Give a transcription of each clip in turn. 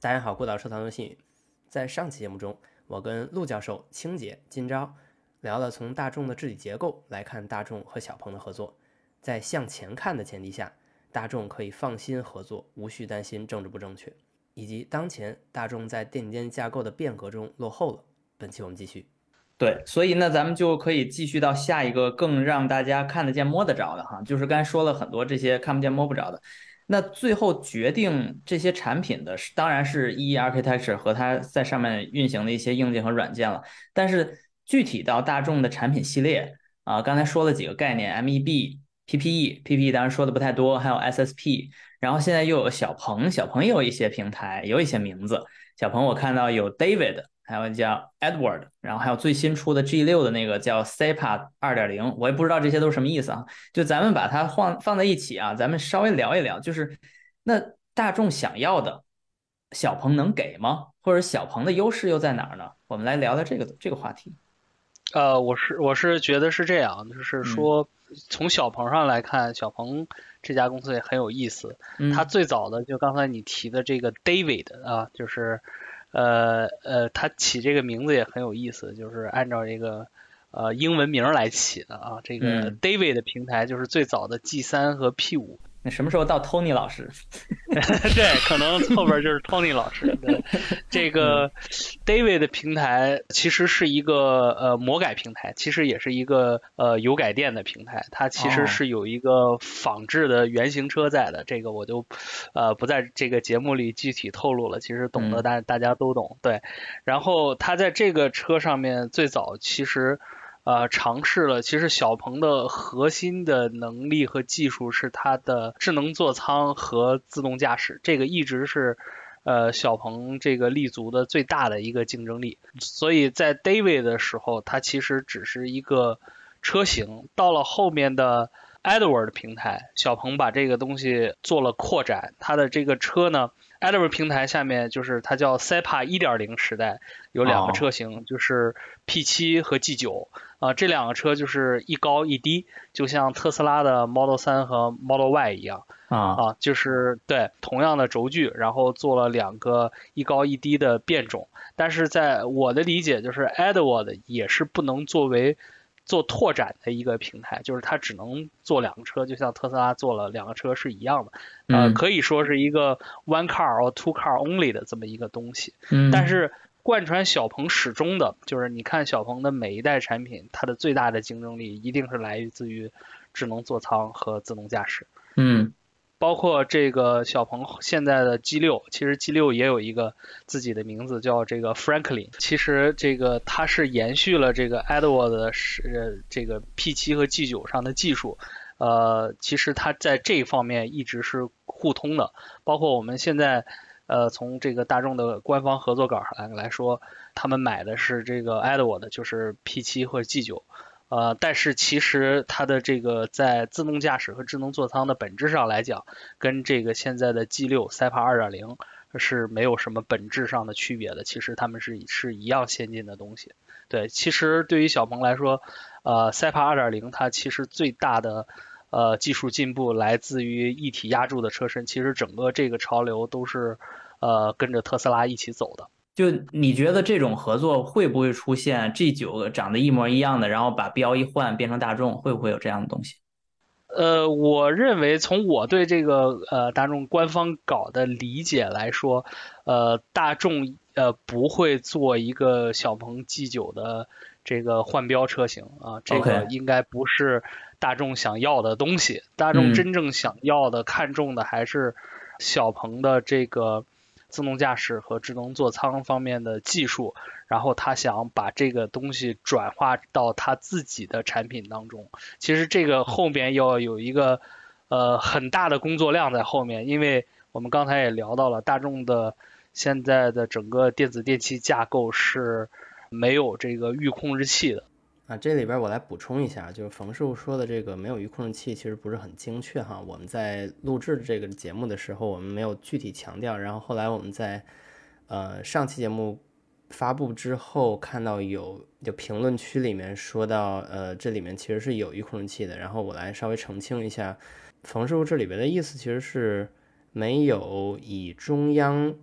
大家好，孤岛收藏的信宇，在上期节目中，我跟陆教授、青姐、今朝聊了从大众的治理结构来看大众和小鹏的合作，在向前看的前提下，大众可以放心合作，无需担心政治不正确，以及当前大众在电间架构的变革中落后了。本期我们继续。对，所以呢，咱们就可以继续到下一个更让大家看得见、摸得着的哈，就是刚才说了很多这些看不见、摸不着的。那最后决定这些产品的是，当然是 E E Architecture 和它在上面运行的一些硬件和软件了。但是具体到大众的产品系列啊，刚才说了几个概念，M E B、P P E、P P E 当然说的不太多，还有 S S P，然后现在又有小鹏，小鹏也有一些平台，有一些名字。小鹏我看到有 David。还有叫 Edward，然后还有最新出的 G 六的那个叫 SEPA 二点零，我也不知道这些都是什么意思啊。就咱们把它放放在一起啊，咱们稍微聊一聊，就是那大众想要的小鹏能给吗？或者小鹏的优势又在哪儿呢？我们来聊聊这个这个话题。呃，我是我是觉得是这样，就是说从小鹏上来看，小鹏这家公司也很有意思。它最早的就刚才你提的这个 David 啊，就是。呃呃，它起这个名字也很有意思，就是按照这个呃英文名来起的啊。这个 David 的平台就是最早的 G 三和 P 五。那什么时候到 Tony 老师？对，可能后边就是 Tony 老师。对，这个 David 的平台其实是一个呃魔改平台，其实也是一个呃油改电的平台。它其实是有一个仿制的原型车在的，这个我就呃不在这个节目里具体透露了。其实懂得大大家都懂。对，然后它在这个车上面最早其实。呃，尝试了。其实小鹏的核心的能力和技术是它的智能座舱和自动驾驶，这个一直是呃小鹏这个立足的最大的一个竞争力。所以在 David 的时候，它其实只是一个车型。到了后面的 Edward 平台，小鹏把这个东西做了扩展，它的这个车呢。Edward 平台下面就是它叫 SEPA 1.0时代，有两个车型，就是 P 七和 G 九。啊，这两个车就是一高一低，就像特斯拉的 Model 三和 Model Y 一样啊。啊，就是对同样的轴距，然后做了两个一高一低的变种，但是在我的理解，就是 Edward 也是不能作为。做拓展的一个平台，就是它只能做两个车，就像特斯拉做了两个车是一样的，呃，可以说是一个 one car or two car only 的这么一个东西。嗯。但是贯穿小鹏始终的，就是你看小鹏的每一代产品，它的最大的竞争力一定是来自于智能座舱和自动驾驶。嗯。包括这个小鹏现在的 G 六，其实 G 六也有一个自己的名字叫这个 Franklin。其实这个它是延续了这个 Edward 的是这个 P 七和 G 九上的技术，呃，其实它在这方面一直是互通的。包括我们现在呃从这个大众的官方合作稿上来来说，他们买的是这个 Edward，就是 P 七或者 G 九。呃，但是其实它的这个在自动驾驶和智能座舱的本质上来讲，跟这个现在的 G6 SEPA 2.0是没有什么本质上的区别的。其实它们是是一样先进的东西。对，其实对于小鹏来说，呃，SEPA 2.0它其实最大的呃技术进步来自于一体压铸的车身。其实整个这个潮流都是呃跟着特斯拉一起走的。就你觉得这种合作会不会出现 G 九长得一模一样的，然后把标一换变成大众，会不会有这样的东西？呃，我认为从我对这个呃大众官方稿的理解来说，呃，大众呃不会做一个小鹏 G 九的这个换标车型啊，这个应该不是大众想要的东西。大众真正想要的、看重的还是小鹏的这个。自动驾驶和智能座舱方面的技术，然后他想把这个东西转化到他自己的产品当中。其实这个后面要有一个呃很大的工作量在后面，因为我们刚才也聊到了，大众的现在的整个电子电器架构是没有这个预控制器的。啊，这里边我来补充一下，就是冯师傅说的这个没有预控制器，其实不是很精确哈。我们在录制这个节目的时候，我们没有具体强调，然后后来我们在呃上期节目发布之后，看到有就评论区里面说到，呃，这里面其实是有预控制器的。然后我来稍微澄清一下，冯师傅这里边的意思其实是没有以中央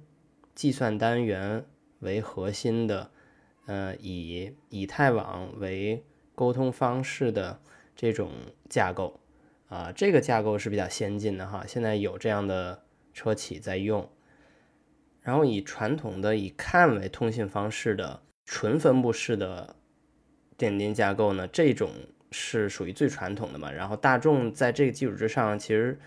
计算单元为核心的，呃，以以太网为沟通方式的这种架构啊，这个架构是比较先进的哈，现在有这样的车企在用。然后以传统的以 CAN 为通信方式的纯分布式的电电架构呢，这种是属于最传统的嘛。然后大众在这个基础之上，其实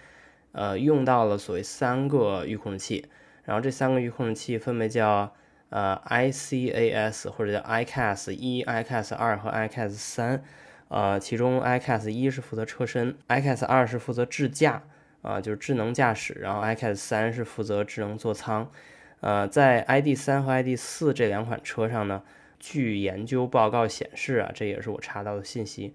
呃用到了所谓三个预控制器，然后这三个预控制器分别叫呃 ICAS 或者叫 ICAS 一、ICAS 二和 ICAS 三。呃，其中 ICAS 一是负责车身，ICAS 二是负责智驾啊，就是智能驾驶，然后 ICAS 三是负责智能座舱。呃，在 ID 三和 ID 四这两款车上呢，据研究报告显示啊，这也是我查到的信息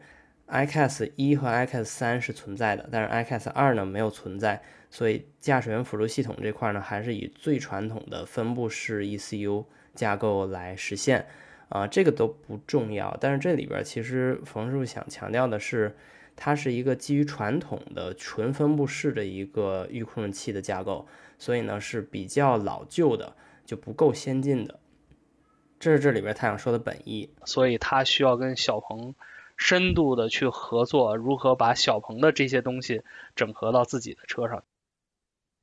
，iCAS 一和 iCAS 三是存在的，但是 iCAS 二呢没有存在，所以驾驶员辅助系统这块呢，还是以最传统的分布式 ECU 架构来实现啊，这个都不重要，但是这里边其实冯师傅想强调的是，它是一个基于传统的纯分布式的一个预控制器的架构。所以呢是比较老旧的，就不够先进的，这是这里边他想说的本意。所以他需要跟小鹏深度的去合作，如何把小鹏的这些东西整合到自己的车上。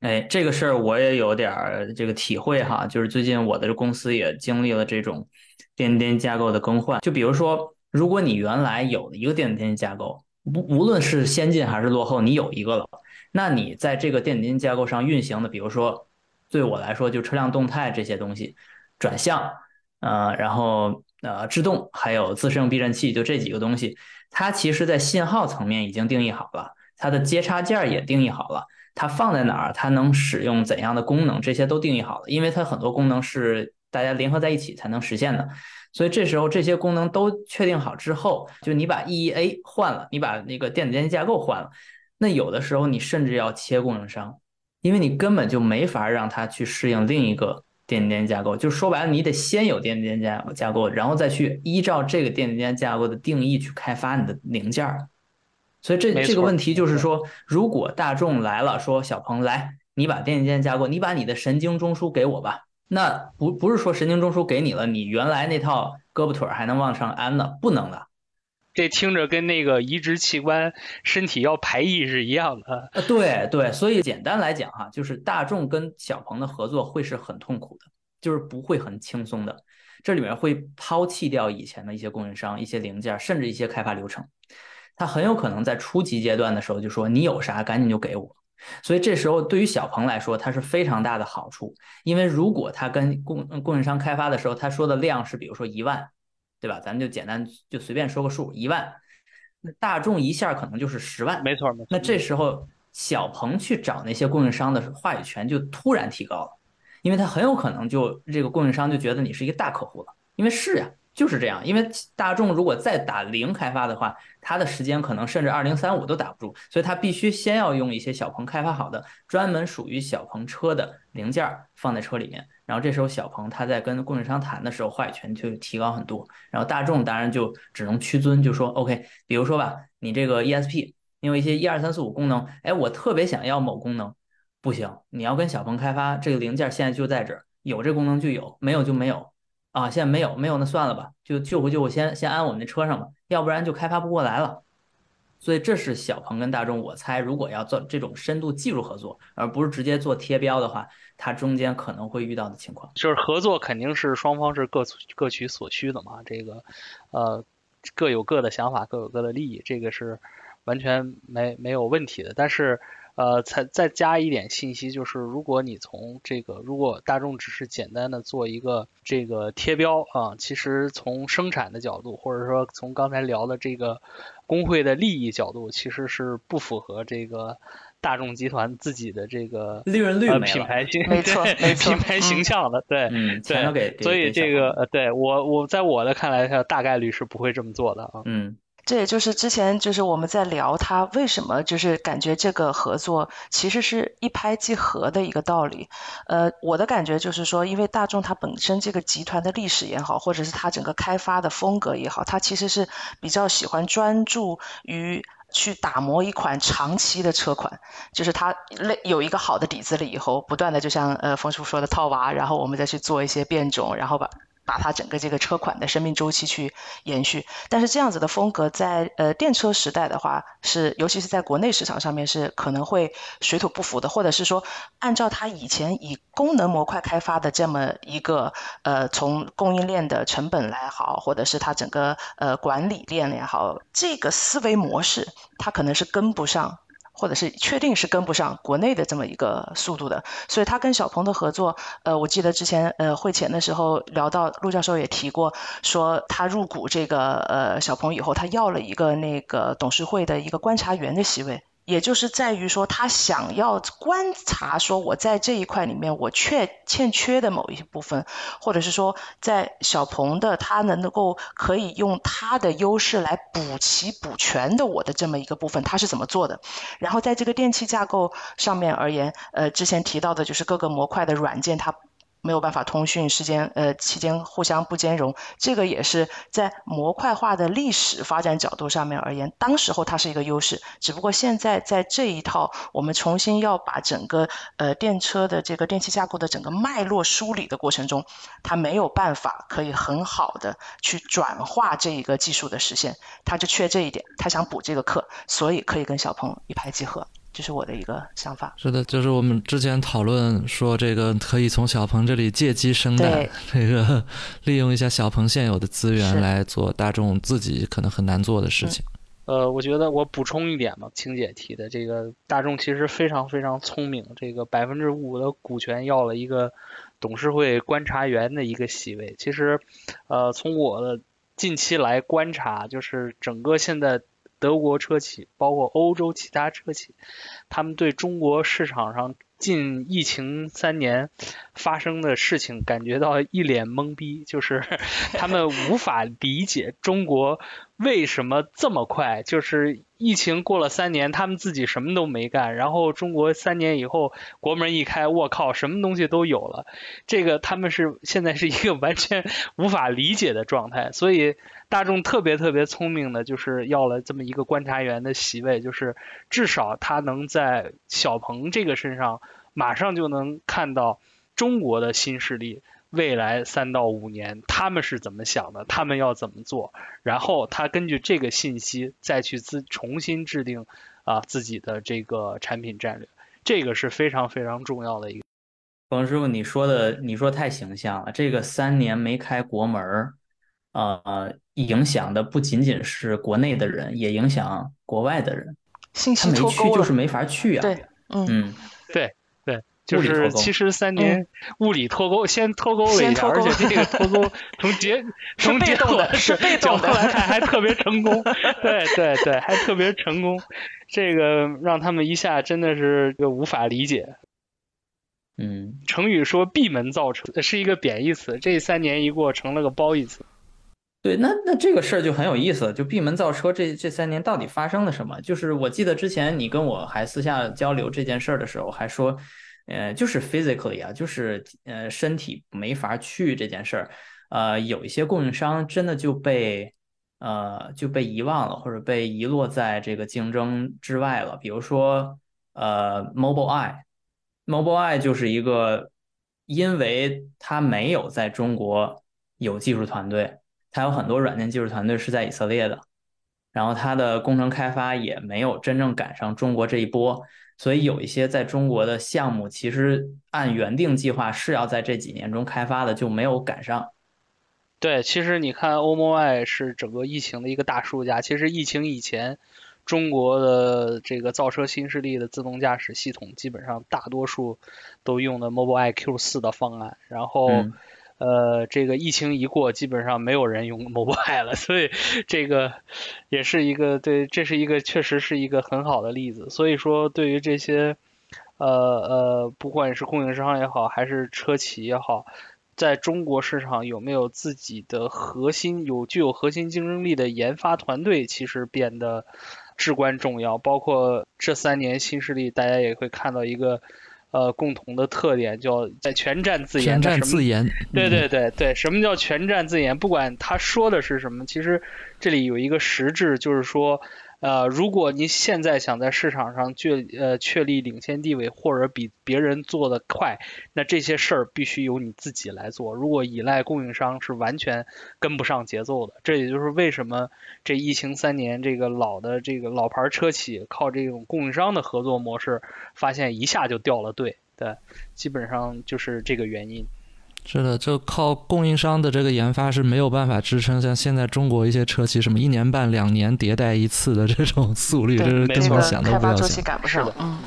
哎，这个事儿我也有点儿这个体会哈，就是最近我的公司也经历了这种电子电架构的更换。就比如说，如果你原来有一个电子电架构，无无论是先进还是落后，你有一个了。那你在这个电子电架构上运行的，比如说，对我来说就车辆动态这些东西，转向，呃，然后呃制动，还有自适应避震器，就这几个东西，它其实在信号层面已经定义好了，它的接插件也定义好了，它放在哪儿，它能使用怎样的功能，这些都定义好了，因为它很多功能是大家联合在一起才能实现的，所以这时候这些功能都确定好之后，就你把 EEA 换了，你把那个电子电架构换了。那有的时候你甚至要切供应商，因为你根本就没法让它去适应另一个电子电架构。就说白了，你得先有电子电架架构，然后再去依照这个电子电架构的定义去开发你的零件儿。所以这这个问题就是说，如果大众来了，说小鹏来，你把电线架构，你把你的神经中枢给我吧。那不不是说神经中枢给你了，你原来那套胳膊腿还能往上安呢？不能的。这听着跟那个移植器官、身体要排异是一样的。呃，对对，所以简单来讲哈，就是大众跟小鹏的合作会是很痛苦的，就是不会很轻松的。这里面会抛弃掉以前的一些供应商、一些零件，甚至一些开发流程。他很有可能在初级阶段的时候就说：“你有啥，赶紧就给我。”所以这时候对于小鹏来说，它是非常大的好处，因为如果他跟供供应商开发的时候，他说的量是比如说一万。对吧？咱们就简单就随便说个数，一万，那大众一下可能就是十万，没错没错。那这时候小鹏去找那些供应商的话语权就突然提高了，因为他很有可能就这个供应商就觉得你是一个大客户了，因为是呀。就是这样，因为大众如果再打零开发的话，它的时间可能甚至二零三五都打不住，所以它必须先要用一些小鹏开发好的专门属于小鹏车的零件放在车里面，然后这时候小鹏它在跟供应商谈的时候，话语权就提高很多，然后大众当然就只能屈尊，就说 OK，比如说吧，你这个 ESP，因为一些一二三四五功能，哎，我特别想要某功能，不行，你要跟小鹏开发这个零件，现在就在这儿，有这功能就有，没有就没有。啊，现在没有，没有那算了吧，就救不救先先安我们的车上吧，要不然就开发不过来了。所以这是小鹏跟大众，我猜如果要做这种深度技术合作，而不是直接做贴标的话，它中间可能会遇到的情况。就是合作肯定是双方是各各取所需的嘛，这个呃各有各的想法，各有各的利益，这个是完全没没有问题的。但是。呃，再再加一点信息，就是如果你从这个，如果大众只是简单的做一个这个贴标啊，其实从生产的角度，或者说从刚才聊的这个工会的利益角度，其实是不符合这个大众集团自己的这个利润率品牌形 没错没错品牌形象的，对，嗯，对，所以这个呃，对我我在我的看来，大概率是不会这么做的啊，嗯。这也就是之前就是我们在聊他为什么就是感觉这个合作其实是一拍即合的一个道理。呃，我的感觉就是说，因为大众它本身这个集团的历史也好，或者是它整个开发的风格也好，它其实是比较喜欢专注于去打磨一款长期的车款，就是它类有一个好的底子了以后，不断的就像呃冯叔说的套娃，然后我们再去做一些变种，然后把。把它整个这个车款的生命周期去延续，但是这样子的风格在呃电车时代的话，是尤其是在国内市场上面是可能会水土不服的，或者是说按照它以前以功能模块开发的这么一个呃从供应链的成本来好，或者是它整个呃管理链也好，这个思维模式它可能是跟不上。或者是确定是跟不上国内的这么一个速度的，所以他跟小鹏的合作，呃，我记得之前呃会前的时候聊到，陆教授也提过，说他入股这个呃小鹏以后，他要了一个那个董事会的一个观察员的席位。也就是在于说，他想要观察，说我在这一块里面我缺欠缺的某一部分，或者是说，在小鹏的他能够可以用他的优势来补齐补全的我的这么一个部分，他是怎么做的？然后在这个电气架构上面而言，呃，之前提到的就是各个模块的软件，它。没有办法通讯时间，呃，期间互相不兼容，这个也是在模块化的历史发展角度上面而言，当时候它是一个优势。只不过现在在这一套，我们重新要把整个呃电车的这个电气架构的整个脉络梳理的过程中，它没有办法可以很好的去转化这一个技术的实现，它就缺这一点，它想补这个课，所以可以跟小鹏一拍即合。这是我的一个想法。是的，就是我们之前讨论说，这个可以从小鹏这里借机生蛋，这个利用一下小鹏现有的资源来做大众自己可能很难做的事情。呃，我觉得我补充一点吧，青姐提的这个大众其实非常非常聪明，这个百分之五的股权要了一个董事会观察员的一个席位。其实，呃，从我的近期来观察，就是整个现在。德国车企，包括欧洲其他车企，他们对中国市场上近疫情三年发生的事情感觉到一脸懵逼，就是 他们无法理解中国为什么这么快，就是疫情过了三年，他们自己什么都没干，然后中国三年以后国门一开，我靠，什么东西都有了，这个他们是现在是一个完全无法理解的状态，所以。大众特别特别聪明的，就是要了这么一个观察员的席位，就是至少他能在小鹏这个身上马上就能看到中国的新势力未来三到五年他们是怎么想的，他们要怎么做，然后他根据这个信息再去自重新制定啊自己的这个产品战略，这个是非常非常重要的一个。冯师傅，你说的你说太形象了，这个三年没开国门儿。呃，影响的不仅仅是国内的人，也影响国外的人。信息脱钩就是没法去啊。对，嗯，对对，就是其实三年物理脱钩，先脱钩了一下，而且这个脱钩 从结从结果是角度 来看还特别成功。对对对，还特别成功，这个让他们一下真的是就无法理解。嗯，成语说闭门造车是一个贬义词，这三年一过成了个褒义词。对，那那这个事儿就很有意思了。就闭门造车这这三年到底发生了什么？就是我记得之前你跟我还私下交流这件事儿的时候，还说，呃，就是 physically 啊，就是呃身体没法去这件事儿，呃，有一些供应商真的就被呃就被遗忘了，或者被遗落在这个竞争之外了。比如说呃 Mobileye，Mobileye 就是一个，因为它没有在中国有技术团队。它有很多软件技术团队是在以色列的，然后它的工程开发也没有真正赶上中国这一波，所以有一些在中国的项目，其实按原定计划是要在这几年中开发的，就没有赶上。对，其实你看欧 m i 是整个疫情的一个大输家。其实疫情以前，中国的这个造车新势力的自动驾驶系统，基本上大多数都用的 Mobile iQ 四的方案，然后。呃，这个疫情一过，基本上没有人用 Mobile 了，所以这个也是一个对，这是一个确实是一个很好的例子。所以说，对于这些呃呃，不管是供应商也好，还是车企也好，在中国市场有没有自己的核心有具有核心竞争力的研发团队，其实变得至关重要。包括这三年新势力，大家也会看到一个。呃，共同的特点叫在全站自研。全站自研。对对对对，什么叫全站自研？不管他说的是什么，其实这里有一个实质，就是说，呃，如果你现在想在市场上确呃确立领先地位，或者比别人做的快，那这些事儿必须由你自己来做。如果依赖供应商，是完全跟不上节奏的。这也就是为什么这疫情三年，这个老的这个老牌车企靠这种供应商的合作模式，发现一下就掉了队。对，基本上就是这个原因。是的，就靠供应商的这个研发是没有办法支撑像现在中国一些车企什么一年半两年迭代一次的这种速率，这是根本想都不要想。赶不上，嗯。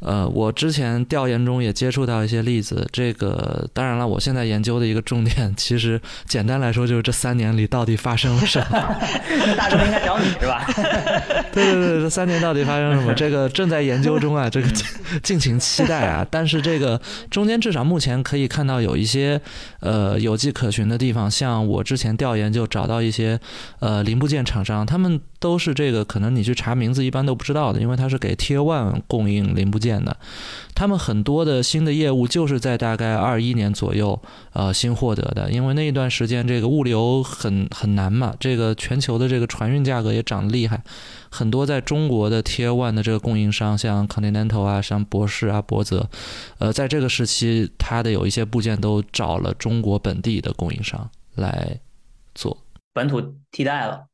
呃，我之前调研中也接触到一些例子，这个当然了，我现在研究的一个重点，其实简单来说就是这三年里到底发生了什么。大众应该找你是吧？对对对，这三年到底发生了什么？这个正在研究中啊，这个 敬请期待啊。但是这个中间至少目前可以看到有一些呃有迹可循的地方，像我之前调研就找到一些呃零部件厂商，他们。都是这个，可能你去查名字一般都不知道的，因为它是给 Tier One 供应零部件的。他们很多的新的业务就是在大概二一年左右，呃，新获得的。因为那一段时间这个物流很很难嘛，这个全球的这个船运价格也涨得厉害。很多在中国的 Tier One 的这个供应商，像 Continental 啊，像博世啊、博泽，呃，在这个时期，它的有一些部件都找了中国本地的供应商来做，本土替代了。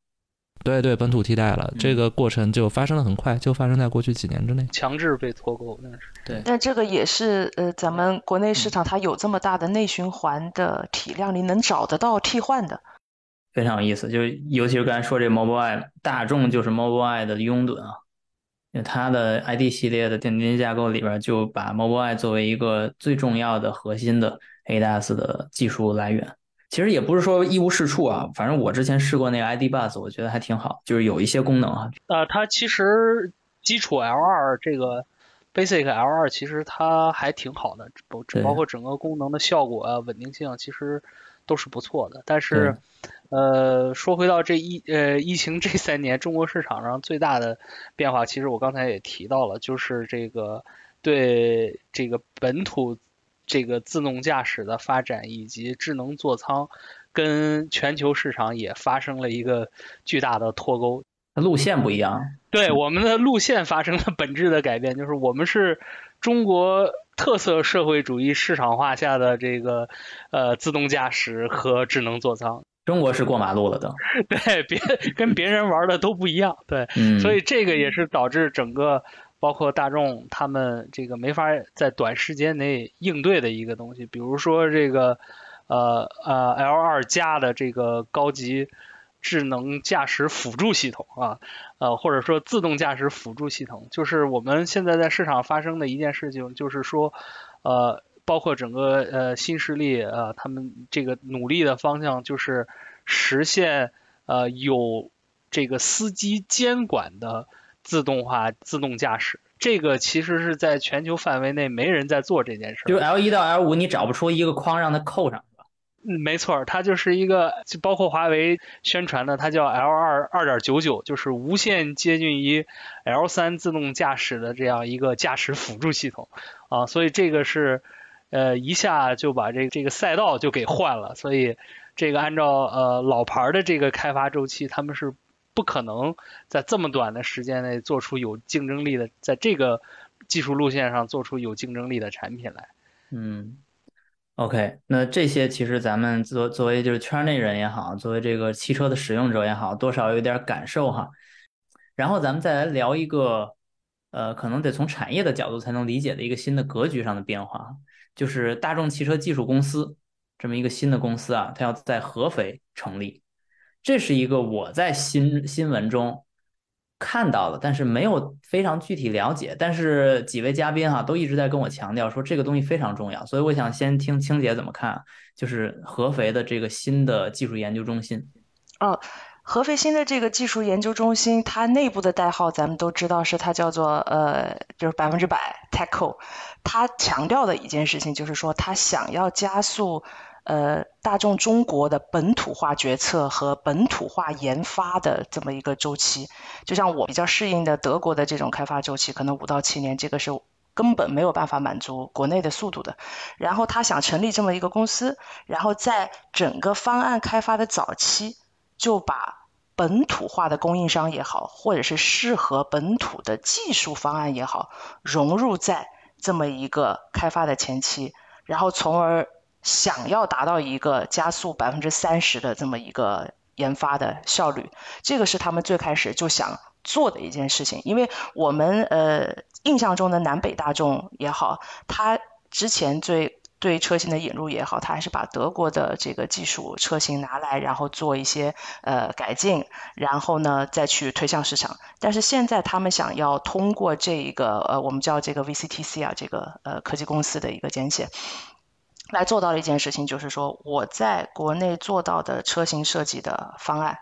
对对，本土替代了，这个过程就发生的很快，就发生在过去几年之内，强制被脱钩那是。对，但这个也是呃，咱们国内市场它有这么大的内循环的体量，你能找得到替换的，非常有意思。就尤其是刚才说这 Mobileye，大众就是 Mobileye 的拥趸啊，因为它的 ID 系列的电电架构里边就把 Mobileye 作为一个最重要的核心的 ADAS 的技术来源。其实也不是说一无是处啊，反正我之前试过那个 ID Buzz，我觉得还挺好，就是有一些功能啊。呃，它其实基础 L2 这个 Basic L2 其实它还挺好的，包包括整个功能的效果啊、稳定性，其实都是不错的。但是，呃，说回到这疫呃疫情这三年，中国市场上最大的变化，其实我刚才也提到了，就是这个对这个本土。这个自动驾驶的发展以及智能座舱，跟全球市场也发生了一个巨大的脱钩，路线不一样。对，我们的路线发生了本质的改变，就是我们是中国特色社会主义市场化下的这个呃自动驾驶和智能座舱。中国是过马路了都。对，别跟别人玩的都不一样。对，所以这个也是导致整个。包括大众，他们这个没法在短时间内应对的一个东西，比如说这个，呃呃 L2 加的这个高级智能驾驶辅助系统啊，呃或者说自动驾驶辅助系统，就是我们现在在市场发生的一件事情，就是说，呃包括整个呃新势力呃他们这个努力的方向就是实现呃有这个司机监管的。自动化自动驾驶，这个其实是在全球范围内没人在做这件事。就 L 一到 L 五，你找不出一个框让它扣上，是吧？嗯，没错，它就是一个，就包括华为宣传的，它叫 L 二二点九九，就是无限接近于 L 三自动驾驶的这样一个驾驶辅助系统啊。所以这个是呃一下就把这这个赛道就给换了。所以这个按照呃老牌的这个开发周期，他们是。不可能在这么短的时间内做出有竞争力的，在这个技术路线上做出有竞争力的产品来。嗯，OK，那这些其实咱们作作为就是圈内人也好，作为这个汽车的使用者也好，多少有点感受哈。然后咱们再来聊一个，呃，可能得从产业的角度才能理解的一个新的格局上的变化，就是大众汽车技术公司这么一个新的公司啊，它要在合肥成立。这是一个我在新新闻中看到的，但是没有非常具体了解。但是几位嘉宾哈都一直在跟我强调说这个东西非常重要，所以我想先听青姐怎么看，就是合肥的这个新的技术研究中心。哦，合肥新的这个技术研究中心，它内部的代号咱们都知道是它叫做呃，就是百分之百 Teco。它强调的一件事情就是说，它想要加速。呃，大众中国的本土化决策和本土化研发的这么一个周期，就像我比较适应的德国的这种开发周期，可能五到七年，这个是根本没有办法满足国内的速度的。然后他想成立这么一个公司，然后在整个方案开发的早期，就把本土化的供应商也好，或者是适合本土的技术方案也好，融入在这么一个开发的前期，然后从而想要达到一个加速百分之三十的这么一个研发的效率，这个是他们最开始就想做的一件事情。因为我们呃印象中的南北大众也好，它之前最对车型的引入也好，它还是把德国的这个技术车型拿来，然后做一些呃改进，然后呢再去推向市场。但是现在他们想要通过这一个呃我们叫这个 VCTC 啊，这个呃科技公司的一个简写。来做到的一件事情，就是说我在国内做到的车型设计的方案，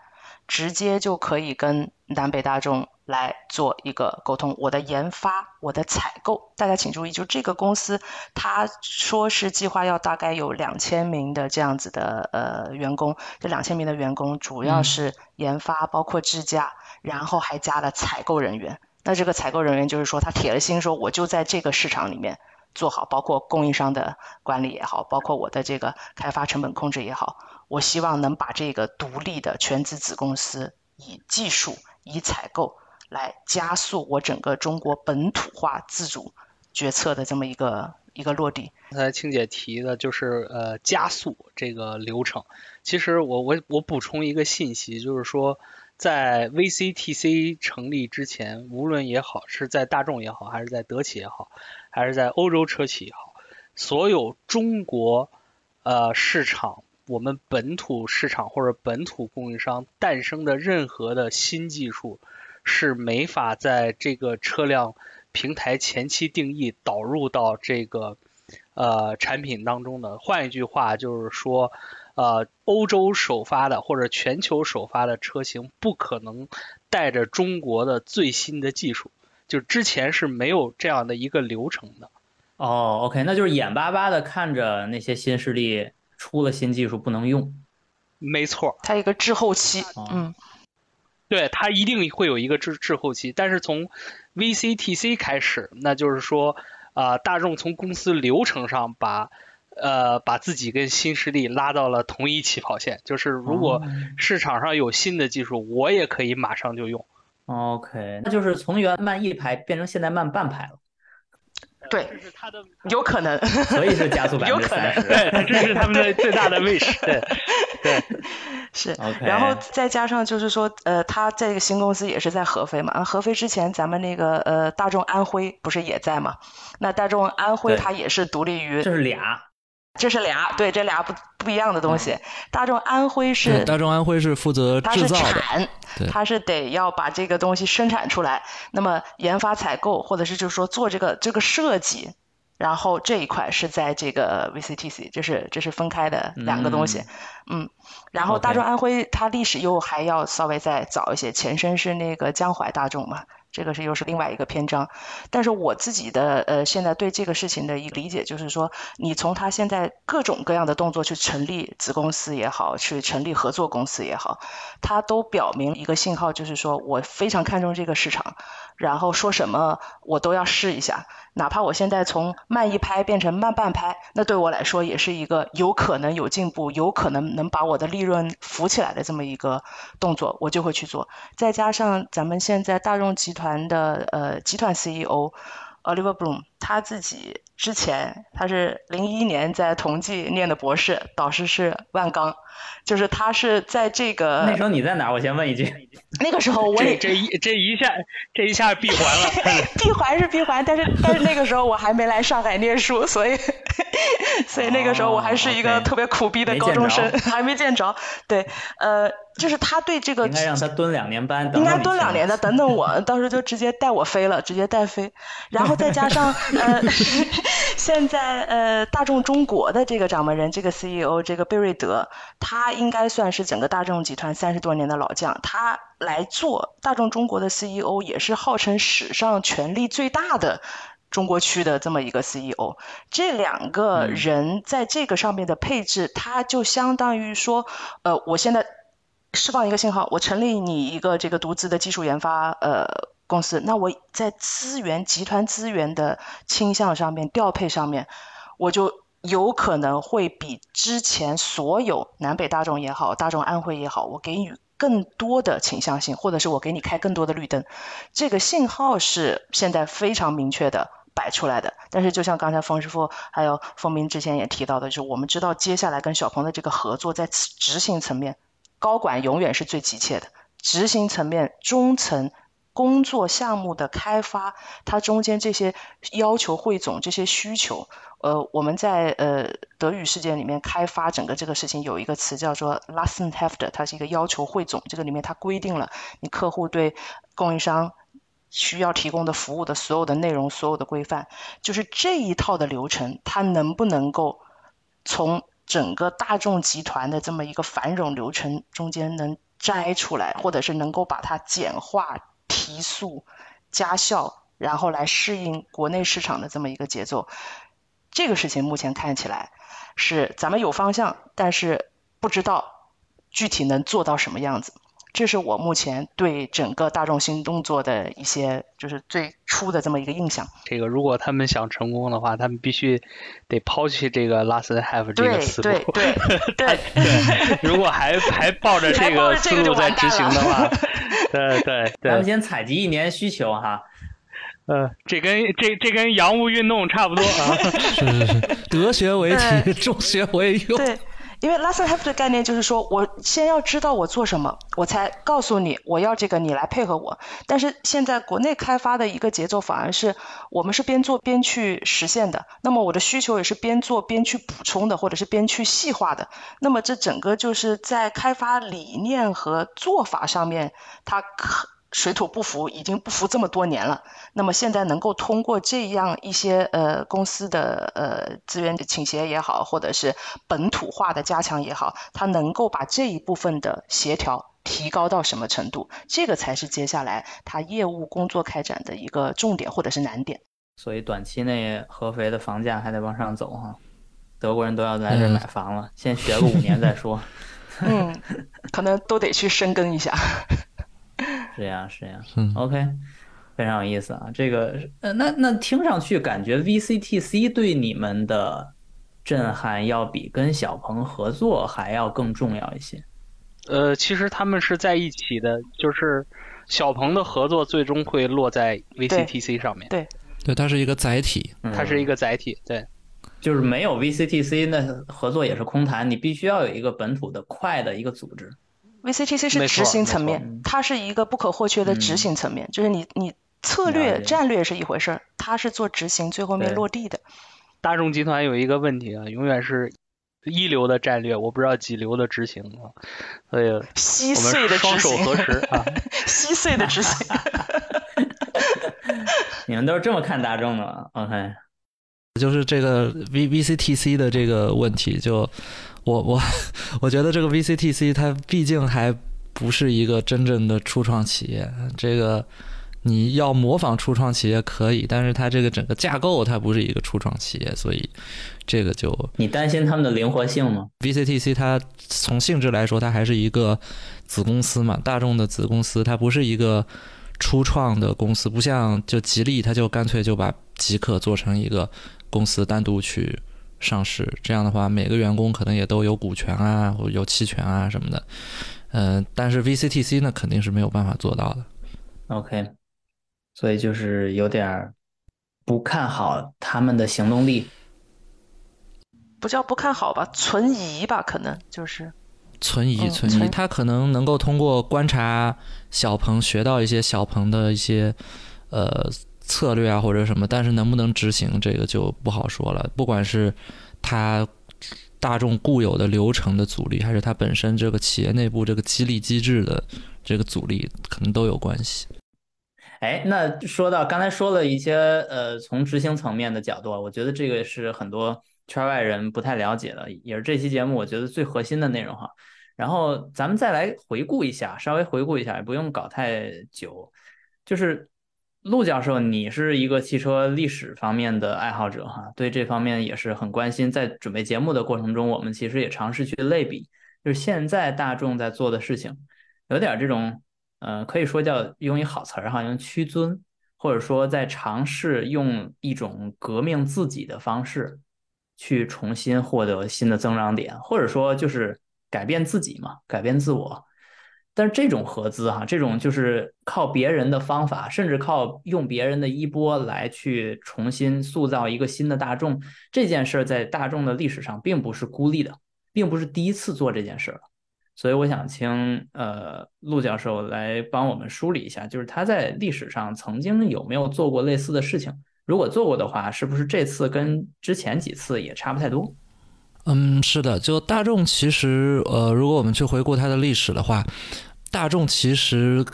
直接就可以跟南北大众来做一个沟通。我的研发，我的采购，大家请注意，就这个公司，他说是计划要大概有两千名的这样子的呃员工，这两千名的员工主要是研发，包括制驾，然后还加了采购人员。那这个采购人员就是说，他铁了心说，我就在这个市场里面。做好，包括供应商的管理也好，包括我的这个开发成本控制也好，我希望能把这个独立的全资子公司以技术、以采购来加速我整个中国本土化自主决策的这么一个一个落地。刚才青姐提的就是呃加速这个流程，其实我我我补充一个信息，就是说。在 VCTC 成立之前，无论也好，是在大众也好，还是在德企也好，还是在欧洲车企也好，所有中国呃市场，我们本土市场或者本土供应商诞生的任何的新技术，是没法在这个车辆平台前期定义导入到这个呃产品当中的。换一句话就是说。呃，欧洲首发的或者全球首发的车型不可能带着中国的最新的技术，就之前是没有这样的一个流程的。哦，OK，那就是眼巴巴的看着那些新势力出了新技术不能用。没错，它一个滞后期，嗯，对，它一定会有一个滞滞后期。但是从 VCTC 开始，那就是说，啊，大众从公司流程上把。呃，把自己跟新势力拉到了同一起跑线，就是如果市场上有新的技术，我也可以马上就用。OK，那就是从原慢一排变成现在慢半排了。对，这是他的有可能，所以是加速百分之三十。对，这是他们的 最大的 wish。对，对，是。然后再加上就是说，呃，他这个新公司也是在合肥嘛，啊，合肥之前咱们那个呃大众安徽不是也在嘛？那大众安徽它也是独立于。这是俩。这是俩，对，这俩不不一样的东西。大众安徽是大众安徽是负责制造的，它是得要把这个东西生产出来。那么研发采购或者是就是说做这个这个设计，然后这一块是在这个 VCTC，这是这是分开的两个东西。嗯，然后大众安徽它历史又还要稍微再早一些，前身是那个江淮大众嘛。这个是又是另外一个篇章，但是我自己的呃现在对这个事情的一个理解就是说，你从他现在各种各样的动作去成立子公司也好，去成立合作公司也好，他都表明一个信号，就是说我非常看重这个市场，然后说什么我都要试一下，哪怕我现在从慢一拍变成慢半拍，那对我来说也是一个有可能有进步，有可能能能把我的利润扶起来的这么一个动作，我就会去做。再加上咱们现在大众集团。团的呃集团 CEO Oliver Bloom，他自己之前他是零一年在同济念的博士，导师是万刚，就是他是在这个那时候你在哪？我先问一句。那个时候我也这一这一下这一下闭环了，闭环是闭环，但是但是那个时候我还没来上海念书，所以 所以那个时候我还是一个特别苦逼的高中生，还没见着。对，呃。就是他对这个应该让他蹲两年班，应该蹲两年的，等等我，到时候就直接带我飞了，直接带飞。然后再加上呃，现在呃大众中国的这个掌门人，这个 CEO 这个贝瑞德，他应该算是整个大众集团三十多年的老将，他来做大众中国的 CEO，也是号称史上权力最大的中国区的这么一个 CEO。这两个人在这个上面的配置，他就相当于说，呃，我现在。释放一个信号，我成立你一个这个独资的技术研发呃公司，那我在资源集团资源的倾向上面调配上面，我就有可能会比之前所有南北大众也好，大众安徽也好，我给予更多的倾向性，或者是我给你开更多的绿灯，这个信号是现在非常明确的摆出来的。但是就像刚才冯师傅还有冯明之前也提到的，就是我们知道接下来跟小鹏的这个合作，在执行层面，高管永远是最急切的，执行层面中层。工作项目的开发，它中间这些要求汇总这些需求，呃，我们在呃德语世界里面开发整个这个事情有一个词叫做 Lastenheft，它是一个要求汇总，这个里面它规定了你客户对供应商需要提供的服务的所有的内容、所有的规范，就是这一套的流程，它能不能够从整个大众集团的这么一个繁荣流程中间能摘出来，或者是能够把它简化。提速、加效，然后来适应国内市场的这么一个节奏，这个事情目前看起来是咱们有方向，但是不知道具体能做到什么样子。这是我目前对整个大众新动作的一些就是最初的这么一个印象。这个如果他们想成功的话，他们必须得抛弃这个 last have 这个思路。对对对 对。如果还还抱着这个思路在执行的话，对对对。咱们先采集一年需求哈。呃，这跟这这跟洋务运动差不多啊。是是是，德学为体，中学为用。对。因为 last have 的概念就是说，我先要知道我做什么，我才告诉你我要这个，你来配合我。但是现在国内开发的一个节奏反而是，我们是边做边去实现的。那么我的需求也是边做边去补充的，或者是边去细化的。那么这整个就是在开发理念和做法上面，它可。水土不服，已经不服这么多年了。那么现在能够通过这样一些呃公司的呃资源的倾斜也好，或者是本土化的加强也好，它能够把这一部分的协调提高到什么程度？这个才是接下来它业务工作开展的一个重点或者是难点。所以短期内合肥的房价还得往上走哈，德国人都要来这买房了，先学个五年再说。嗯，可能都得去深耕一下。是呀，是呀，嗯，OK，非常有意思啊。这个，呃，那那听上去感觉 VCTC 对你们的震撼要比跟小鹏合作还要更重要一些。呃，其实他们是在一起的，就是小鹏的合作最终会落在 VCTC 上面。对，对，它是一个载体，它是一个载体。对，就是没有 VCTC，那合作也是空谈。你必须要有一个本土的快的一个组织。VCTC 是执行层面，它是一个不可或缺的执行层面，就是你你策略战略是一回事儿，它是做执行最后面落地的。大众集团有一个问题啊，永远是一流的战略，我不知道几流的执行啊，所以稀碎的双手合十啊，稀碎的执行。你们都是这么看大众的？OK，就是这个 V VCTC 的这个问题就。我我我觉得这个 VCTC 它毕竟还不是一个真正的初创企业，这个你要模仿初创企业可以，但是它这个整个架构它不是一个初创企业，所以这个就你担心他们的灵活性吗？VCTC 它从性质来说，它还是一个子公司嘛，大众的子公司，它不是一个初创的公司，不像就吉利，它就干脆就把极客做成一个公司单独去。上市这样的话，每个员工可能也都有股权啊，或有期权啊什么的。嗯，但是 VCTC 呢，肯定是没有办法做到的。OK，所以就是有点不看好他们的行动力。不叫不看好吧，存疑吧，可能就是存疑，存疑。他可能能够通过观察小鹏，学到一些小鹏的一些呃。策略啊，或者什么，但是能不能执行这个就不好说了。不管是它大众固有的流程的阻力，还是它本身这个企业内部这个激励机制的这个阻力，可能都有关系。哎，那说到刚才说了一些呃，从执行层面的角度，我觉得这个是很多圈外人不太了解的，也是这期节目我觉得最核心的内容哈。然后咱们再来回顾一下，稍微回顾一下，也不用搞太久，就是。陆教授，你是一个汽车历史方面的爱好者哈，对这方面也是很关心。在准备节目的过程中，我们其实也尝试去类比，就是现在大众在做的事情，有点这种，呃，可以说叫用一好词儿哈，用屈尊，或者说在尝试用一种革命自己的方式，去重新获得新的增长点，或者说就是改变自己嘛，改变自我。但是这种合资哈，这种就是靠别人的方法，甚至靠用别人的衣钵来去重新塑造一个新的大众，这件事儿在大众的历史上并不是孤立的，并不是第一次做这件事儿了。所以我想请呃陆教授来帮我们梳理一下，就是他在历史上曾经有没有做过类似的事情？如果做过的话，是不是这次跟之前几次也差不太多？嗯，是的，就大众其实呃，如果我们去回顾它的历史的话。大众其实，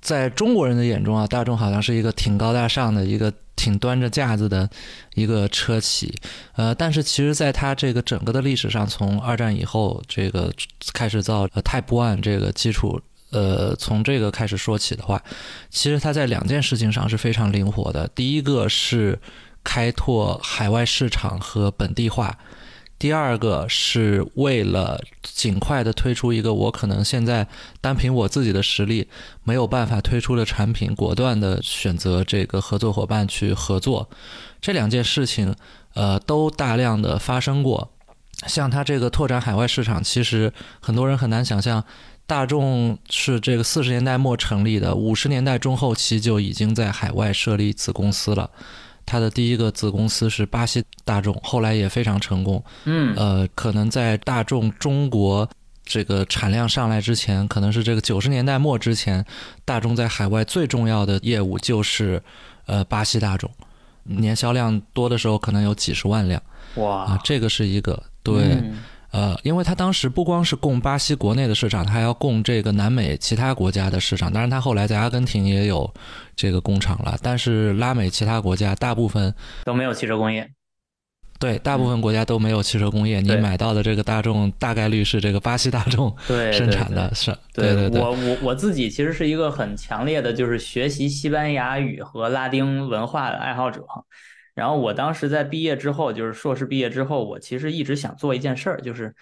在中国人的眼中啊，大众好像是一个挺高大上的一个、挺端着架子的一个车企。呃，但是其实，在它这个整个的历史上，从二战以后这个开始造呃 Type One 这个基础，呃，从这个开始说起的话，其实它在两件事情上是非常灵活的。第一个是开拓海外市场和本地化。第二个是为了尽快的推出一个我可能现在单凭我自己的实力没有办法推出的产品，果断的选择这个合作伙伴去合作。这两件事情，呃，都大量的发生过。像它这个拓展海外市场，其实很多人很难想象，大众是这个四十年代末成立的，五十年代中后期就已经在海外设立子公司了。它的第一个子公司是巴西大众，后来也非常成功。嗯，呃，可能在大众中国这个产量上来之前，可能是这个九十年代末之前，大众在海外最重要的业务就是呃巴西大众，年销量多的时候可能有几十万辆。哇，啊，这个是一个对。呃，因为他当时不光是供巴西国内的市场，他还要供这个南美其他国家的市场。当然，他后来在阿根廷也有这个工厂了，但是拉美其他国家大部分都没有汽车工业。对，大部分国家都没有汽车工业。你买到的这个大众大概率是这个巴西大众生产的，是。对对对。我我我自己其实是一个很强烈的，就是学习西班牙语和拉丁文化的爱好者。然后我当时在毕业之后，就是硕士毕业之后，我其实一直想做一件事儿，就是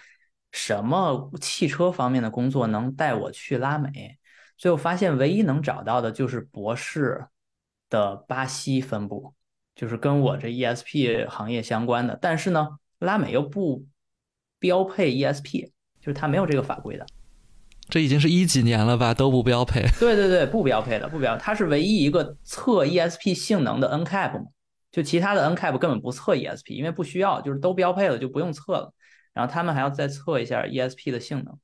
什么汽车方面的工作能带我去拉美。最后发现，唯一能找到的就是博士的巴西分部，就是跟我这 ESP 行业相关的。但是呢，拉美又不标配 ESP，就是它没有这个法规的。这已经是一几年了吧？都不标配。对对对，不标配的，不标。它是唯一一个测 ESP 性能的 NCAP 嘛。就其他的 NCAP 根本不测 ESP，因为不需要，就是都标配了就不用测了。然后他们还要再测一下 ESP 的性能。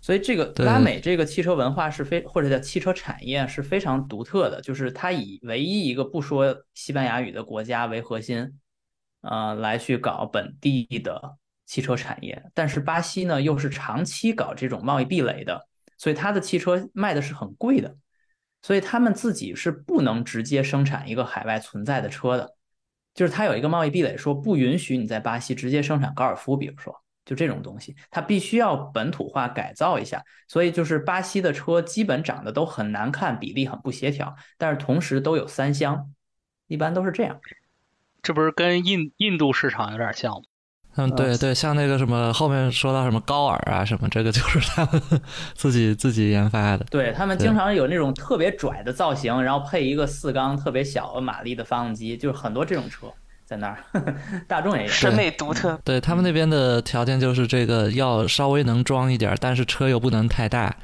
所以这个拉美这个汽车文化是非或者叫汽车产业是非常独特的，就是它以唯一一个不说西班牙语的国家为核心，呃，来去搞本地的汽车产业。但是巴西呢又是长期搞这种贸易壁垒的，所以它的汽车卖的是很贵的。所以他们自己是不能直接生产一个海外存在的车的，就是它有一个贸易壁垒，说不允许你在巴西直接生产高尔夫，比如说就这种东西，它必须要本土化改造一下。所以就是巴西的车基本长得都很难看，比例很不协调，但是同时都有三厢，一般都是这样。这不是跟印印度市场有点像吗？嗯，对对，像那个什么后面说到什么高尔啊什么，这个就是他们 自己自己研发的。对他们经常有那种特别拽的造型，然后配一个四缸特别小马力的发动机，就是很多这种车在那儿。大众也有，审美独特。对他们那边的条件就是这个要稍微能装一点，但是车又不能太大，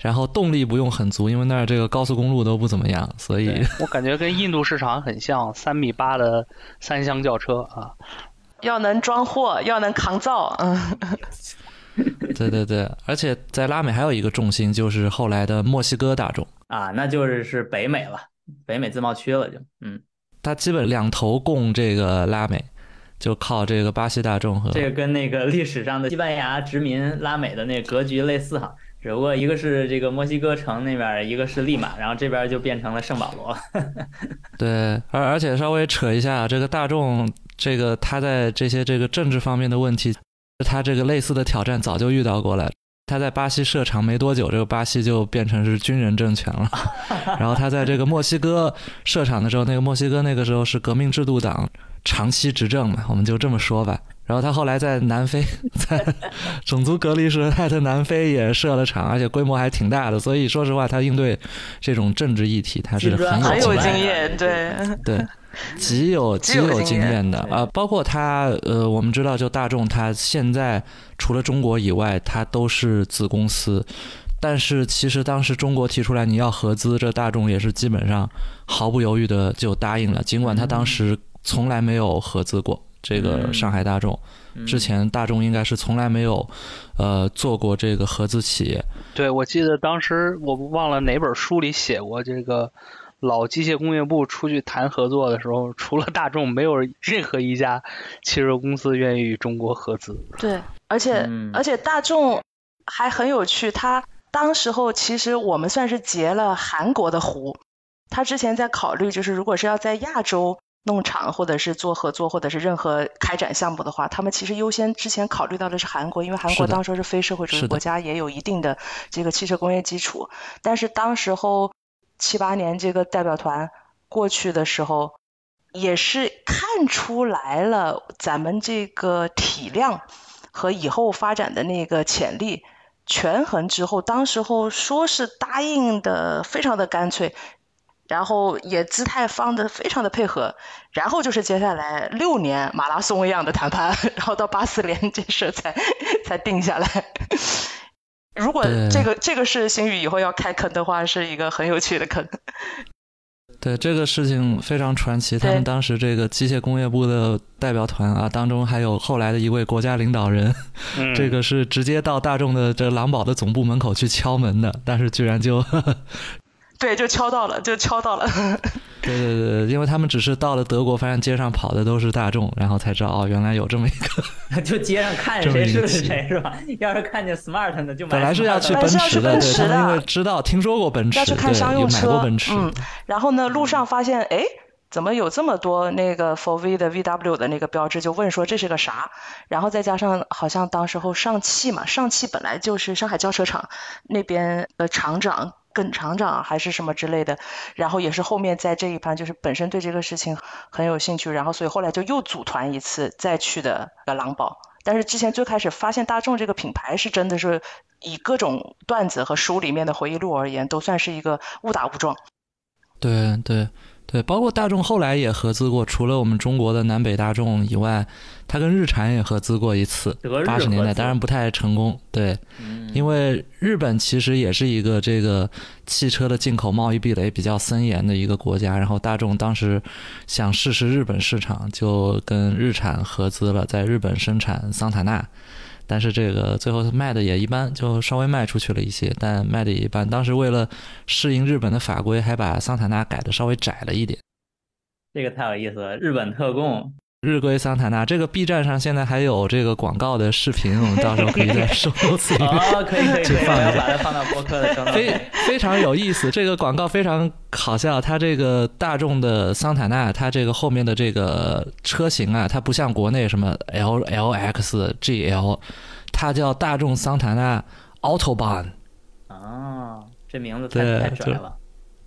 然后动力不用很足，因为那儿这个高速公路都不怎么样，所以我感觉跟印度市场很像，三米八的三厢轿车啊。要能装货，要能扛造，嗯，对对对，而且在拉美还有一个重心，就是后来的墨西哥大众啊，那就是是北美了，北美自贸区了，就嗯，它基本两头供这个拉美，就靠这个巴西大众和这个跟那个历史上的西班牙殖民拉美的那个格局类似哈，只不过一个是这个墨西哥城那边，一个是利马，然后这边就变成了圣保罗。对，而而且稍微扯一下这个大众。这个他在这些这个政治方面的问题，他这个类似的挑战早就遇到过了。他在巴西设厂没多久，这个巴西就变成是军人政权了。然后他在这个墨西哥设厂的时候，那个墨西哥那个时候是革命制度党长期执政嘛，我们就这么说吧。然后他后来在南非，在种族隔离时代的南非也设了厂，而且规模还挺大的。所以说实话，他应对这种政治议题，他是很有经验。对对。极有极有经验的啊，包括他呃，我们知道就大众，它现在除了中国以外，它都是子公司。但是其实当时中国提出来你要合资，这大众也是基本上毫不犹豫的就答应了，尽管他当时从来没有合资过这个上海大众。之前大众应该是从来没有，呃，做过这个合资企业。对，我记得当时我忘了哪本书里写过，这个老机械工业部出去谈合作的时候，除了大众，没有任何一家汽车公司愿意与中国合资。对，而且而且大众还很有趣，他当时候其实我们算是截了韩国的湖，他之前在考虑，就是如果是要在亚洲。弄厂或者是做合作或者是任何开展项目的话，他们其实优先之前考虑到的是韩国，因为韩国当时是非社会主义国家，也有一定的这个汽车工业基础。但是当时候七八年这个代表团过去的时候，也是看出来了咱们这个体量和以后发展的那个潜力，权衡之后，当时候说是答应的非常的干脆。然后也姿态放的非常的配合，然后就是接下来六年马拉松一样的谈判，然后到八四年这事才才定下来。如果这个这个是星宇以后要开坑的话，是一个很有趣的坑。对这个事情非常传奇，他们当时这个机械工业部的代表团啊，当中还有后来的一位国家领导人，这个是直接到大众的这个狼堡的总部门口去敲门的，但是居然就。对，就敲到了，就敲到了。对对对，因为他们只是到了德国，发现街上跑的都是大众，然后才知道哦，原来有这么一个。就街上看见谁是谁是吧？要是看见 smart 的就买本来是要去奔驰的，对，他们因为知道听说过奔驰，要去看商用车，嗯。然后呢，路上发现哎，怎么有这么多那个 for V 的 VW 的那个标志？就问说这是个啥？然后再加上好像当时候上汽嘛，上汽本来就是上海轿车厂那边的厂长。耿厂长还是什么之类的，然后也是后面在这一盘就是本身对这个事情很有兴趣，然后所以后来就又组团一次再去的狼堡。但是之前最开始发现大众这个品牌是真的是以各种段子和书里面的回忆录而言，都算是一个误打误撞。对对。对，包括大众后来也合资过，除了我们中国的南北大众以外，它跟日产也合资过一次，八十年代，当然不太成功。对，因为日本其实也是一个这个汽车的进口贸易壁垒比较森严的一个国家，然后大众当时想试试日本市场，就跟日产合资了，在日本生产桑塔纳。但是这个最后卖的也一般，就稍微卖出去了一些，但卖的也一般。当时为了适应日本的法规，还把桑塔纳改的稍微窄了一点。这个太有意思了，日本特供。日归桑塔纳，这个 B 站上现在还有这个广告的视频，我们到时候可以再收词里面可以可以可以，我要把它放到播客的上。非非常有意思，这个广告非常好笑。它这个大众的桑塔纳，它这个后面的这个车型啊，它不像国内什么 L L X G L，它叫大众桑塔纳 Autobahn。啊，这名字太太拽了。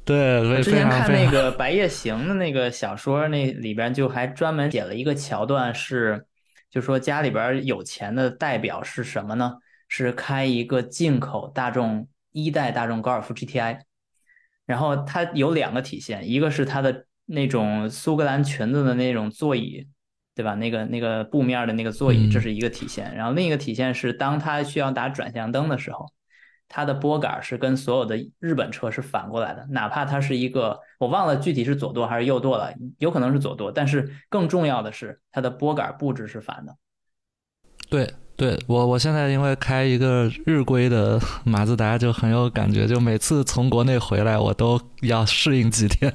对，我之前看那个《白夜行》的那个小说，那里边就还专门写了一个桥段，是就说家里边有钱的代表是什么呢？是开一个进口大众一代大众高尔夫 GTI，然后它有两个体现，一个是它的那种苏格兰裙子的那种座椅，对吧？那个那个布面的那个座椅，这是一个体现。然后另一个体现是，当它需要打转向灯的时候。它的拨杆是跟所有的日本车是反过来的，哪怕它是一个，我忘了具体是左舵还是右舵了，有可能是左舵，但是更重要的是它的拨杆布置是反的。对，对我我现在因为开一个日规的 马自达就很有感觉，就每次从国内回来我都要适应几天，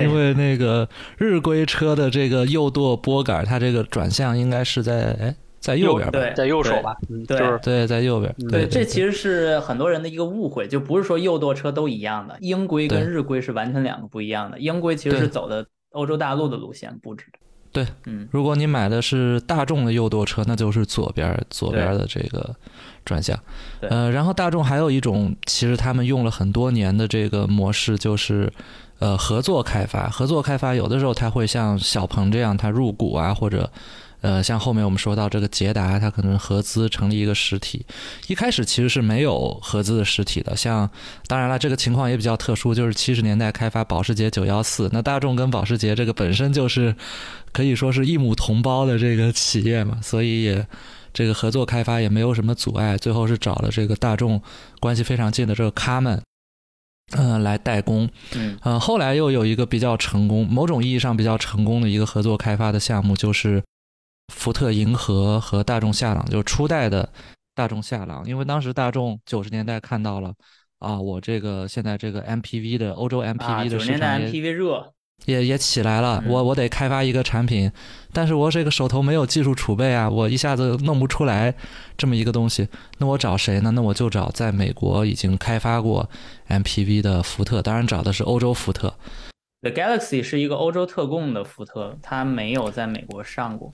因为那个日规车的这个右舵拨杆，它这个转向应该是在哎。在右边，对，在右手吧，对，对，在右边，对，这其实是很多人的一个误会，就不是说右舵车都一样的，英规跟日规是完全两个不一样的，英规其实是走的欧洲大陆的路线布置的，对，嗯，如果你买的是大众的右舵车，那就是左边左边的这个转向，呃，然后大众还有一种，其实他们用了很多年的这个模式，就是呃合作开发，合作开发有的时候他会像小鹏这样，他入股啊或者。呃，像后面我们说到这个捷达，它可能合资成立一个实体，一开始其实是没有合资的实体的。像当然了，这个情况也比较特殊，就是七十年代开发保时捷九幺四，那大众跟保时捷这个本身就是可以说是一母同胞的这个企业嘛，所以也这个合作开发也没有什么阻碍，最后是找了这个大众关系非常近的这个卡门，嗯、来代工。嗯呃，后来又有一个比较成功，某种意义上比较成功的一个合作开发的项目，就是福特银河和大众夏朗，就是初代的大众夏朗。因为当时大众九十年代看到了啊，我这个现在这个 MPV 的欧洲啊，MPV 的市场也、MPV 热，也也起来了，嗯我我得开发一个产品，但是我这个手头没有技术储备啊，我一下子弄不出来这么一个东西，那我找谁呢？那我就找在美国已经开发过 MPV 的福特，当然找的是欧洲福特。The Galaxy 是一个欧洲特供的福特，它没有在美国上过。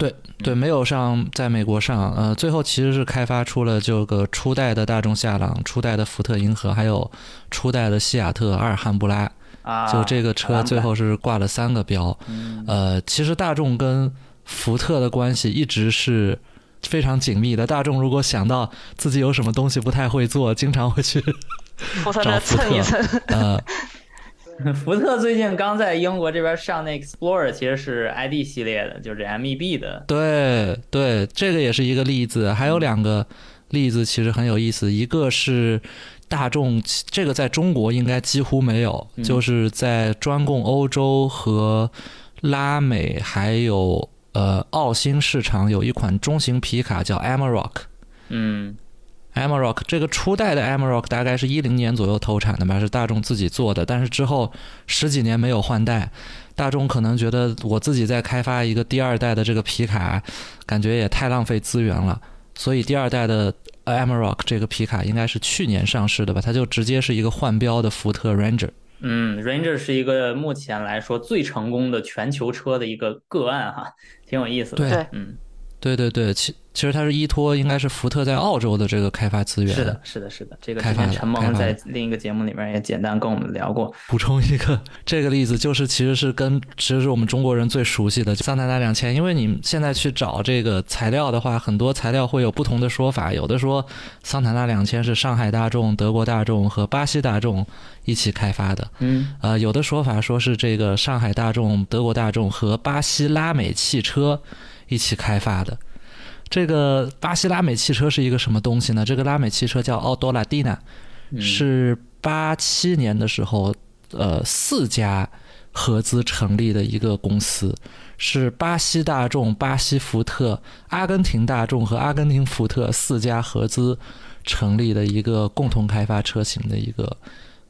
对对，没有上在美国上，呃，最后其实是开发出了这个初代的大众夏朗、初代的福特银河，还有初代的西雅特阿尔汉布拉，啊，就这个车最后是挂了三个标。嗯，呃，其实大众跟福特的关系一直是非常紧密的。大众如果想到自己有什么东西不太会做，经常会去福特那找福特。蹭一蹭，呃，福特最近刚在英国这边上那 Explorer，其实是 ID 系列的，就是 MEB 的。对对，这个也是一个例子。还有两个例子其实很有意思，一个是大众，这个在中国应该几乎没有，嗯就是在专供欧洲和拉美还有呃澳新市场有一款中型皮卡叫 Amarok。嗯 Amarok 这个初代的 Amarok 大概是一零年左右投产的吧，是大众自己做的，但是之后十几年没有换代，大众可能觉得我自己在开发一个第二代的这个皮卡，感觉也太浪费资源了，所以第二代的 Amarok 这个皮卡应该是去年上市的吧，它就直接是一个换标的福特 Ranger。嗯，Ranger 是一个目前来说最成功的全球车的一个个案哈，挺有意思的。对对嗯，对对对，其其实它是依托应该是福特在澳洲的这个开发资源。是的，是的，是的。这个开发的之前陈萌开发的在另一个节目里面也简单跟我们聊过。补充一个这个例子，就是其实是跟其实是我们中国人最熟悉的桑塔纳两千，因为你现在去找这个材料的话，很多材料会有不同的说法，有的说桑塔纳两千是上海大众、德国大众和巴西大众一起开发的，嗯呃，有的说法说是这个上海大众、德国大众和巴西拉美汽车一起开发的。这个巴西拉美汽车是一个什么东西呢？这个拉美汽车叫奥多拉蒂娜，嗯是八七年的时候，呃，四家合资成立的一个公司，是巴西大众、巴西福特、阿根廷大众和阿根廷福特四家合资成立的一个共同开发车型的一个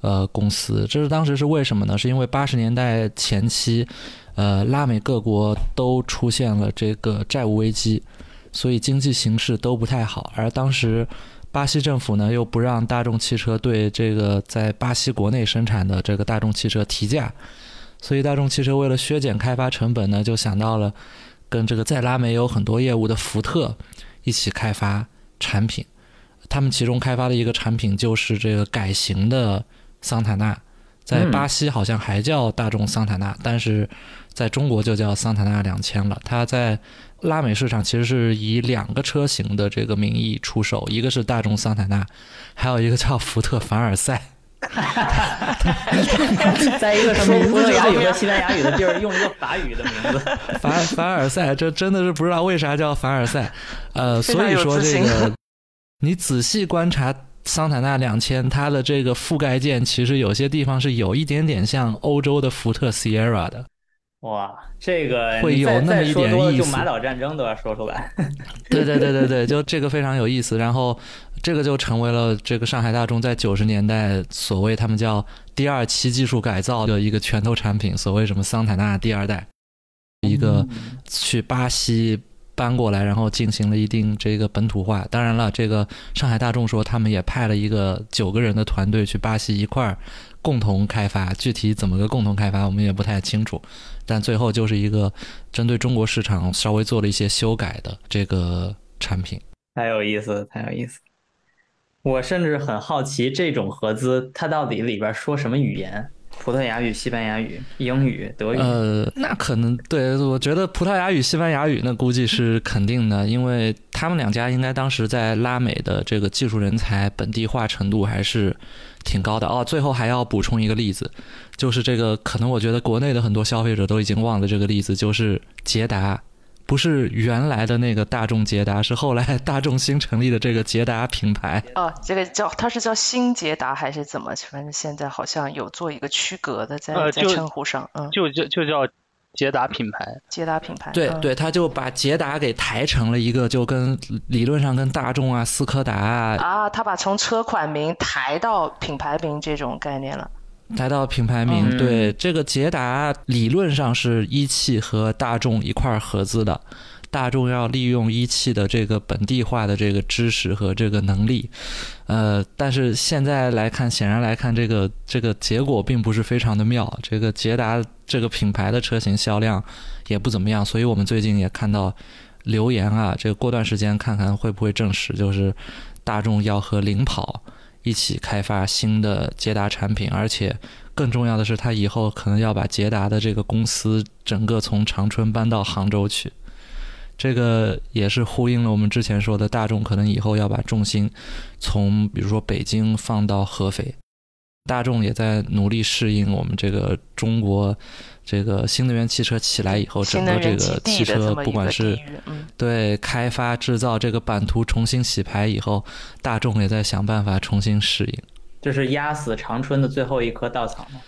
呃公司。这是当时是为什么呢？是因为八十年代前期，呃，拉美各国都出现了这个债务危机，所以经济形势都不太好，而当时。巴西政府呢又不让大众汽车对这个在巴西国内生产的这个大众汽车提价，所以大众汽车为了削减开发成本呢，就想到了跟这个在拉美有很多业务的福特一起开发产品。他们其中开发的一个产品就是这个改型的桑塔纳，在嗯巴西好像还叫大众桑塔纳，但是在中国就叫桑塔纳两千了。它在拉美市场其实是以两个车型的这个名义出售，一个是大众桑塔纳，还有一个叫福特凡尔赛。在一个说葡萄牙语和西班牙语的地儿用一个法语的名字。凡凡尔赛，这真的是不知道为啥叫凡尔赛。呃，所以说这个，你仔细观察桑塔纳两千，它的这个覆盖件其实有些地方是有一点点像欧洲的福特 Sierra 的。哇，这个会有那么一点意思多就马岛战争都要说出来。对对对对对，就这个非常有意思。然后这个就成为了这个上海大众在九十年代所谓他们叫第二期技术改造的一个拳头产品，所谓什么桑塔纳第二代，一个去巴西搬过来，然后进行了一定这个本土化。当然了，这个上海大众说他们也派了一个九个人的团队去巴西一块儿共同开发，具体怎么个共同开发我们也不太清楚。但最后就是一个针对中国市场稍微做了一些修改的这个产品。太有意思了，太有意思。我甚至很好奇，这种合资它到底里边说什么语言？葡萄牙语、西班牙语、英语、德语。呃，那可能对，我觉得葡萄牙语、西班牙语那估计是肯定的，因为他们两家应该当时在拉美的这个技术人才本地化程度还是挺高的哦。最后还要补充一个例子，就是这个可能我觉得国内的很多消费者都已经忘了这个例子，就是捷达不是原来的那个大众捷达，是后来大众新成立的这个捷达品牌。哦，这个叫它是叫新捷达还是怎么？反正现在好像有做一个区隔的在在称呼上，嗯，就就就叫捷达品牌。捷达品牌，对对，他就把捷达给抬成了一个，就跟理论上跟大众啊、斯柯达啊啊，他把从车款名抬到品牌名这种概念了。抬到品牌名，对这个捷达理论上是一汽和大众一块合资的，大众要利用一汽的这个本地化的这个知识和这个能力，呃，但是现在来看，显然来看，这个这个结果并不是非常的妙。这个捷达这个品牌的车型销量也不怎么样，所以我们最近也看到留言啊，这个过段时间看看会不会证实，就是大众要和领跑。一起开发新的捷达产品，而且更重要的是，他以后可能要把捷达的这个公司整个从长春搬到杭州去。这个也是呼应了我们之前说的，大众可能以后要把重心从比如说北京放到合肥。大众也在努力适应我们这个中国。这个新能源汽车起来以后，整个这个汽车不管是对开发制造这个版图重新洗牌以后，大众也在想办法重新适应。这是压死长春的最后一棵稻草吗？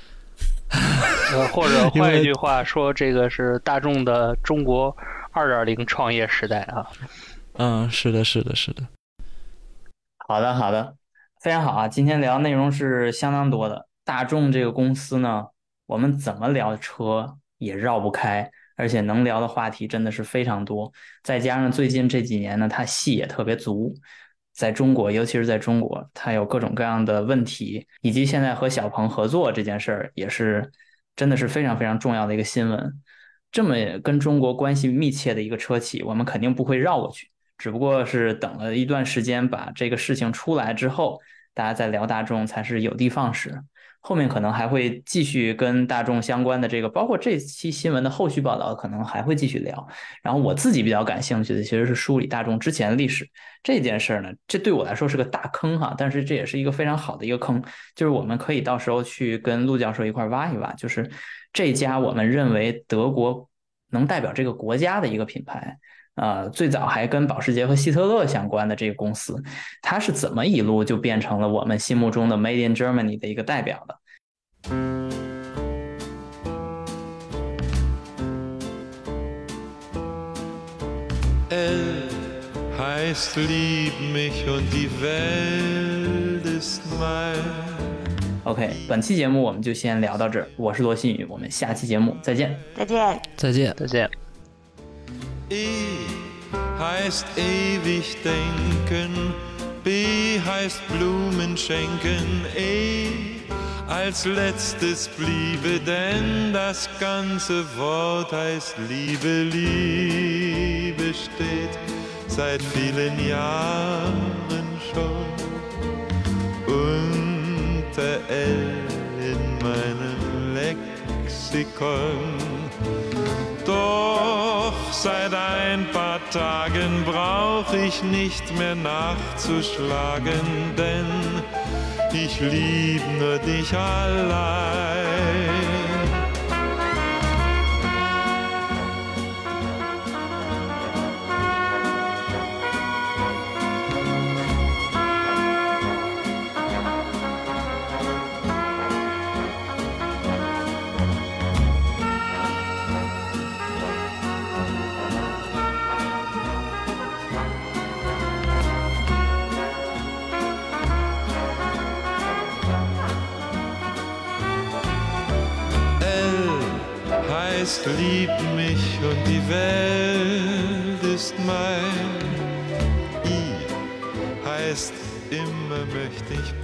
或者 换一句话说，这个是大众的中国二点零创业时代啊。嗯，是的，是的，是的。好的，好的，非常好啊！今天聊内容是相当多的。大众这个公司呢？我们怎么聊车也绕不开，而且能聊的话题真的是非常多。再加上最近这几年呢，它戏也特别足，在中国，尤其是在中国，它有各种各样的问题，以及现在和小鹏合作这件事儿，也是真的是非常非常重要的一个新闻。这么跟中国关系密切的一个车企，我们肯定不会绕过去，只不过是等了一段时间，把这个事情出来之后，大家再聊大众才是有的放矢。后面可能还会继续跟大众相关的这个，包括这期新闻的后续报道，可能还会继续聊。然后我自己比较感兴趣的，其实是梳理大众之前的历史这件事儿呢。这对我来说是个大坑哈，但是这也是一个非常好的一个坑，就是我们可以到时候去跟陆教授一块挖一挖，就是这家我们认为德国能代表这个国家的一个品牌。呃，最早还跟保时捷和希特勒相关的这个公司，它是怎么一路就变成了我们心目中的 Made in Germany 的一个代表的？L heißt lieb mich und die Welt ist mein。OK，本期节目我们就先聊到这儿。我是罗新宇，我们下期节目再见。再见，再见，再见。Heißt ewig denken, B heißt Blumen schenken, E als letztes bliebe, denn das ganze Wort heißt Liebe, Liebe steht seit vielen Jahren schon unter L in meinem Lexikon. Doch seit ein paar Tagen brauch ich nicht mehr nachzuschlagen, denn ich lieb nur dich allein. Heißt lieb mich und die Welt ist mein. I heißt immer möchte ich